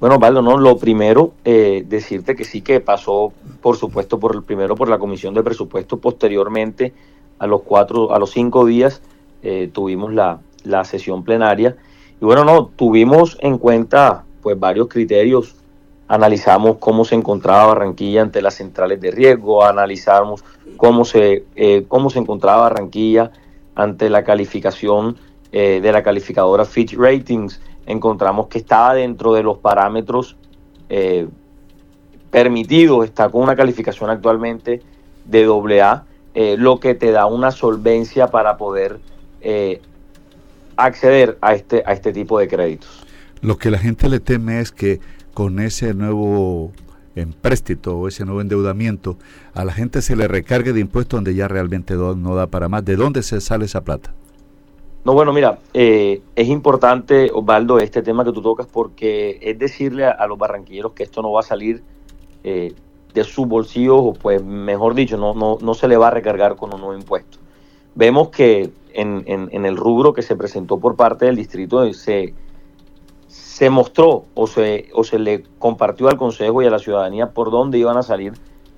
Bueno, Osvaldo, no, lo primero, eh, decirte que sí que pasó, por supuesto, por el primero por la Comisión de Presupuesto, posteriormente a los cuatro, a los cinco días eh, tuvimos la, la sesión plenaria. Y bueno, no, tuvimos en cuenta pues varios criterios. Analizamos cómo se encontraba Barranquilla ante las centrales de riesgo, analizamos cómo se, eh, cómo se encontraba Barranquilla ante la calificación de la calificadora Fitch Ratings encontramos que estaba dentro de los parámetros eh, permitidos, está con una calificación actualmente de AA, eh, lo que te da una solvencia para poder eh, acceder a este, a este tipo de créditos. Lo que la gente le teme es que con ese nuevo empréstito o ese nuevo endeudamiento, a la gente se le recargue de impuestos donde ya realmente no da para más. ¿De dónde se sale esa plata? No, bueno, mira, eh, es importante, Osvaldo, este tema que tú tocas, porque es decirle a, los barranquilleros que esto no va a salir eh, de sus bolsillos, o pues mejor dicho, no, no, no se le va a recargar con un nuevo impuesto. Vemos que en, en, el rubro que se presentó por parte del distrito se, se mostró o se, o se le compartió al Consejo y a la ciudadanía por dónde iban a salir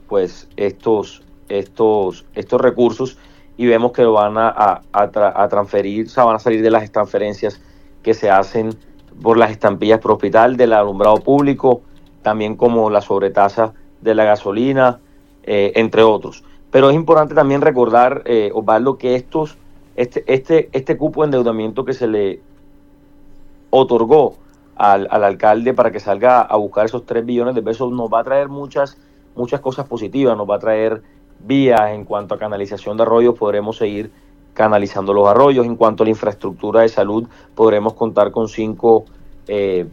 pues estos, estos, estos recursos y vemos que lo van a, a, transferir, o sea, van a salir de las transferencias que se hacen por las estampillas por hospital, del alumbrado público, también como la sobretasa de la gasolina, eh, entre otros. Pero es importante también recordar, eh, Osvaldo, que estos, este, este, este cupo de endeudamiento que se le otorgó al, al, alcalde para que salga a buscar esos 3 billones de pesos nos va a traer muchas, muchas cosas positivas, nos va a traer vías, en cuanto a canalización de arroyos, podremos seguir canalizando los arroyos. En cuanto a la infraestructura de salud, podremos contar con cinco eh,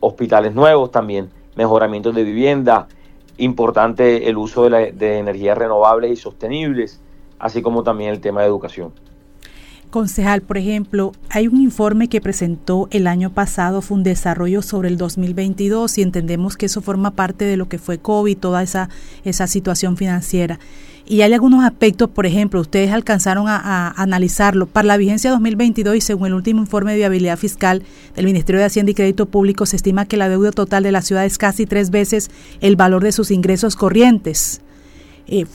hospitales nuevos, también mejoramientos de vivienda, importante el uso de, de energías renovables y sostenibles, así como también el tema de educación. Concejal, por ejemplo, hay un informe que presentó el año pasado, fue un desarrollo sobre el 2022 y entendemos que eso forma parte de lo que fue COVID, toda esa, esa situación financiera. Y hay algunos aspectos, por ejemplo, ustedes alcanzaron a, analizarlo. Para la vigencia 2022 y según el último informe de viabilidad fiscal del Ministerio de Hacienda y Crédito Público, se estima que la deuda total de la ciudad es casi tres veces el valor de sus ingresos corrientes. Eh,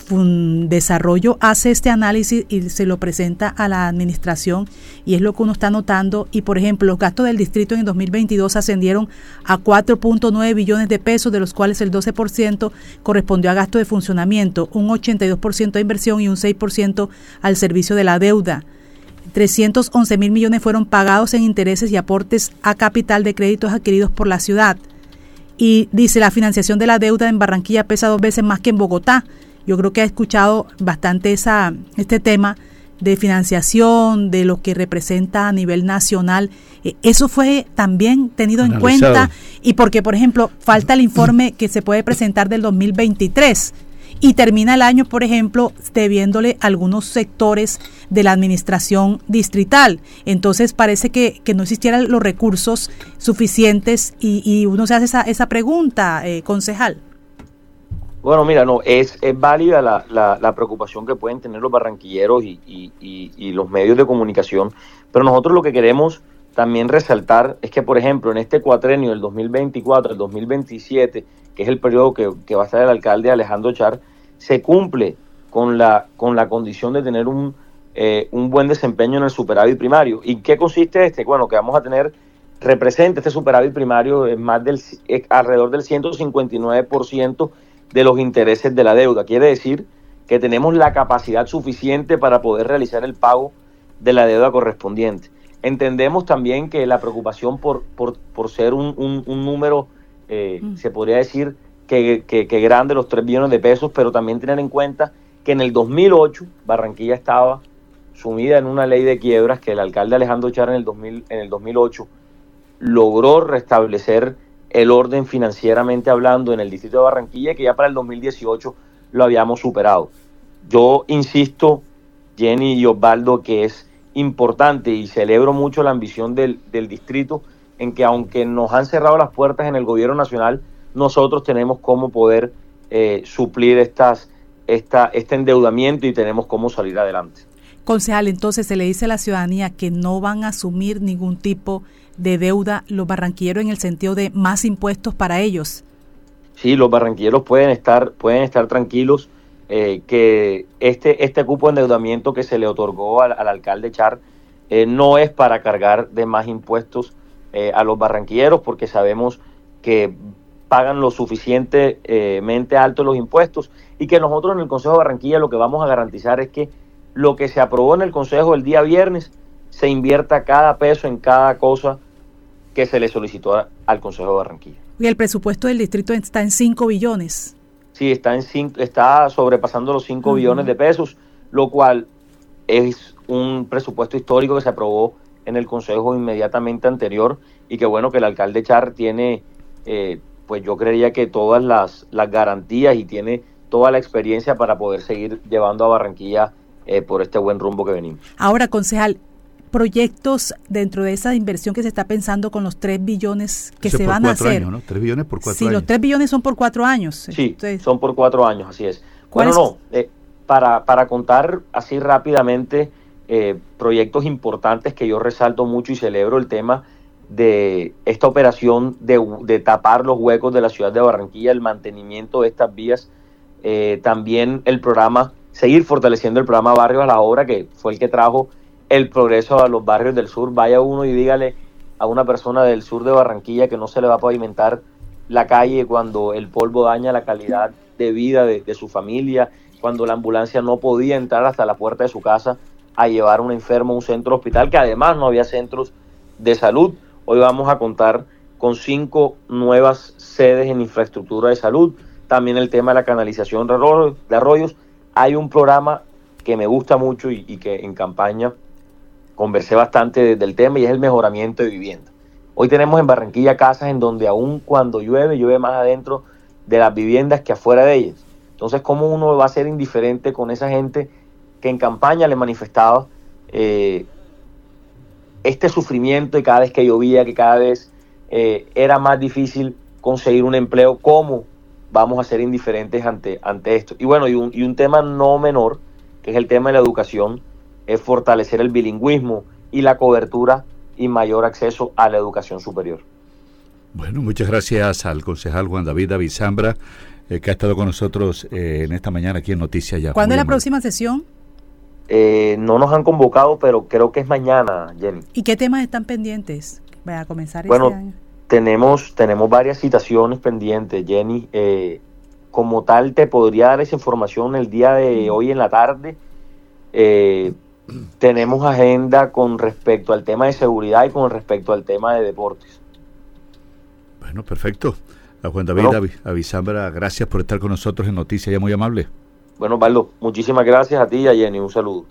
Desarrollo hace este análisis y se lo presenta a la administración y es lo que uno está notando. Y por ejemplo, los gastos del distrito en 2022 ascendieron a 4.9 billones de pesos, de los cuales el 12% correspondió a gasto de funcionamiento, un 82% a inversión y un 6% al servicio de la deuda. 311 mil millones fueron pagados en intereses y aportes a capital de créditos adquiridos por la ciudad. Y dice, la financiación de la deuda en Barranquilla pesa dos veces más que en Bogotá. Yo creo que ha escuchado bastante esa, este tema de financiación, de lo que representa a nivel nacional. Eh, eso fue también tenido en cuenta y porque, por ejemplo, falta el informe que se puede presentar del 2023 y termina el año, por ejemplo, debiéndole algunos sectores de la administración distrital. Entonces parece que, no existieran los recursos suficientes y, uno se hace esa, esa pregunta, eh, concejal. Bueno, mira, no, es, es válida la, la, preocupación que pueden tener los barranquilleros y, y, los medios de comunicación, pero nosotros lo que queremos también resaltar es que, por ejemplo, en este cuatrenio del 2024 el 2027, que es el periodo que, va a estar el alcalde Alejandro Char, se cumple con la, con la condición de tener un, eh, un buen desempeño en el superávit primario. ¿Y qué consiste este? Bueno, que vamos a tener, representa este superávit primario en más del, alrededor del 159% de los intereses de la deuda. Quiere decir que tenemos la capacidad suficiente para poder realizar el pago de la deuda correspondiente. Entendemos también que la preocupación por, por, ser un, un, número, eh, mm. se podría decir que, que, que, grande, los 3 billones de pesos, pero también tener en cuenta que en el 2008 Barranquilla estaba sumida en una ley de quiebras que el alcalde Alejandro Char en el, 2000, en el 2008 logró restablecer el orden financieramente hablando en el distrito de Barranquilla, que ya para el 2018 lo habíamos superado. Yo insisto, Jenny y Osvaldo, que es importante y celebro mucho la ambición del, distrito en que aunque nos han cerrado las puertas en el gobierno nacional, nosotros tenemos cómo poder eh, suplir estas, esta, este endeudamiento y tenemos cómo salir adelante. Concejal, entonces se le dice a la ciudadanía que no van a asumir ningún tipo de deuda los barranquilleros en el sentido de más impuestos para ellos. Sí, los barranquilleros pueden estar, pueden estar tranquilos eh, que este, este cupo de endeudamiento que se le otorgó al, alcalde Char eh, no es para cargar de más impuestos eh, a los barranquilleros, porque sabemos que pagan lo suficientemente altos los impuestos y que nosotros en el Consejo de Barranquilla lo que vamos a garantizar es que lo que se aprobó en el Consejo el día viernes se invierta cada peso en cada cosa que se le solicitó al Consejo de Barranquilla. Y el presupuesto del distrito está en 5 billones. Sí, está, en cinco, está sobrepasando los 5 billones de pesos, lo cual es un presupuesto histórico que se aprobó en el Consejo inmediatamente anterior y que bueno que el alcalde Char tiene, eh, pues yo creería que todas las, las garantías y tiene toda la experiencia para poder seguir llevando a Barranquilla eh, por este buen rumbo que venimos. Ahora, concejal, proyectos dentro de esa inversión que se está pensando con los 3 billones que se van a hacer. Años, ¿no? 3 billones por 4 sí, años. Sí, los 3 billones son por 4 años. Sí, son por 4 años, así es. Bueno, no, eh, para, para contar así rápidamente eh, proyectos importantes que yo resalto mucho y celebro el tema de esta operación de, de tapar los huecos de la ciudad de Barranquilla, el mantenimiento de estas vías, eh, también el programa seguir fortaleciendo el programa Barrio a la Obra, que fue el que trajo el progreso a los barrios del sur. Vaya uno y dígale a una persona del sur de Barranquilla que no se le va a pavimentar la calle cuando el polvo daña la calidad de vida de, su familia, cuando la ambulancia no podía entrar hasta la puerta de su casa a llevar a un enfermo a un centro hospital, que además no había centros de salud. Hoy vamos a contar con cinco nuevas sedes en infraestructura de salud, también el tema de la canalización de arroyos hay un programa que me gusta mucho y, que en campaña conversé bastante del tema y es el mejoramiento de vivienda. Hoy tenemos en Barranquilla casas en donde aún cuando llueve, llueve más adentro de las viviendas que afuera de ellas. Entonces, ¿cómo uno va a ser indiferente con esa gente que en campaña le manifestaba eh, este sufrimiento y cada vez que llovía, que cada vez eh, era más difícil conseguir un empleo? ¿Cómo vamos a ser indiferentes ante, ante esto. Y bueno, y un, y un tema no menor, que es el tema de la educación, es fortalecer el bilingüismo y la cobertura y mayor acceso a la educación superior. Bueno, muchas gracias al concejal Juan David Avisambra, eh, que ha estado con nosotros eh, en esta mañana aquí en Noticias Ya. ¿Cuándo es la próxima sesión? Eh, no nos han convocado, pero creo que es mañana, Jenny. ¿Y qué temas están pendientes? Voy a comenzar bueno, este año tenemos, tenemos varias citaciones pendientes, Jenny. Eh, como tal, te podría dar esa información el día de hoy en la tarde. Tenemos agenda con respecto al tema de seguridad y con respecto al tema de deportes. Bueno, perfecto. A Juan David Avisambra, gracias por estar con nosotros en Noticias, ya muy amable. Bueno, Pablo, muchísimas gracias a ti y a Jenny. Un saludo.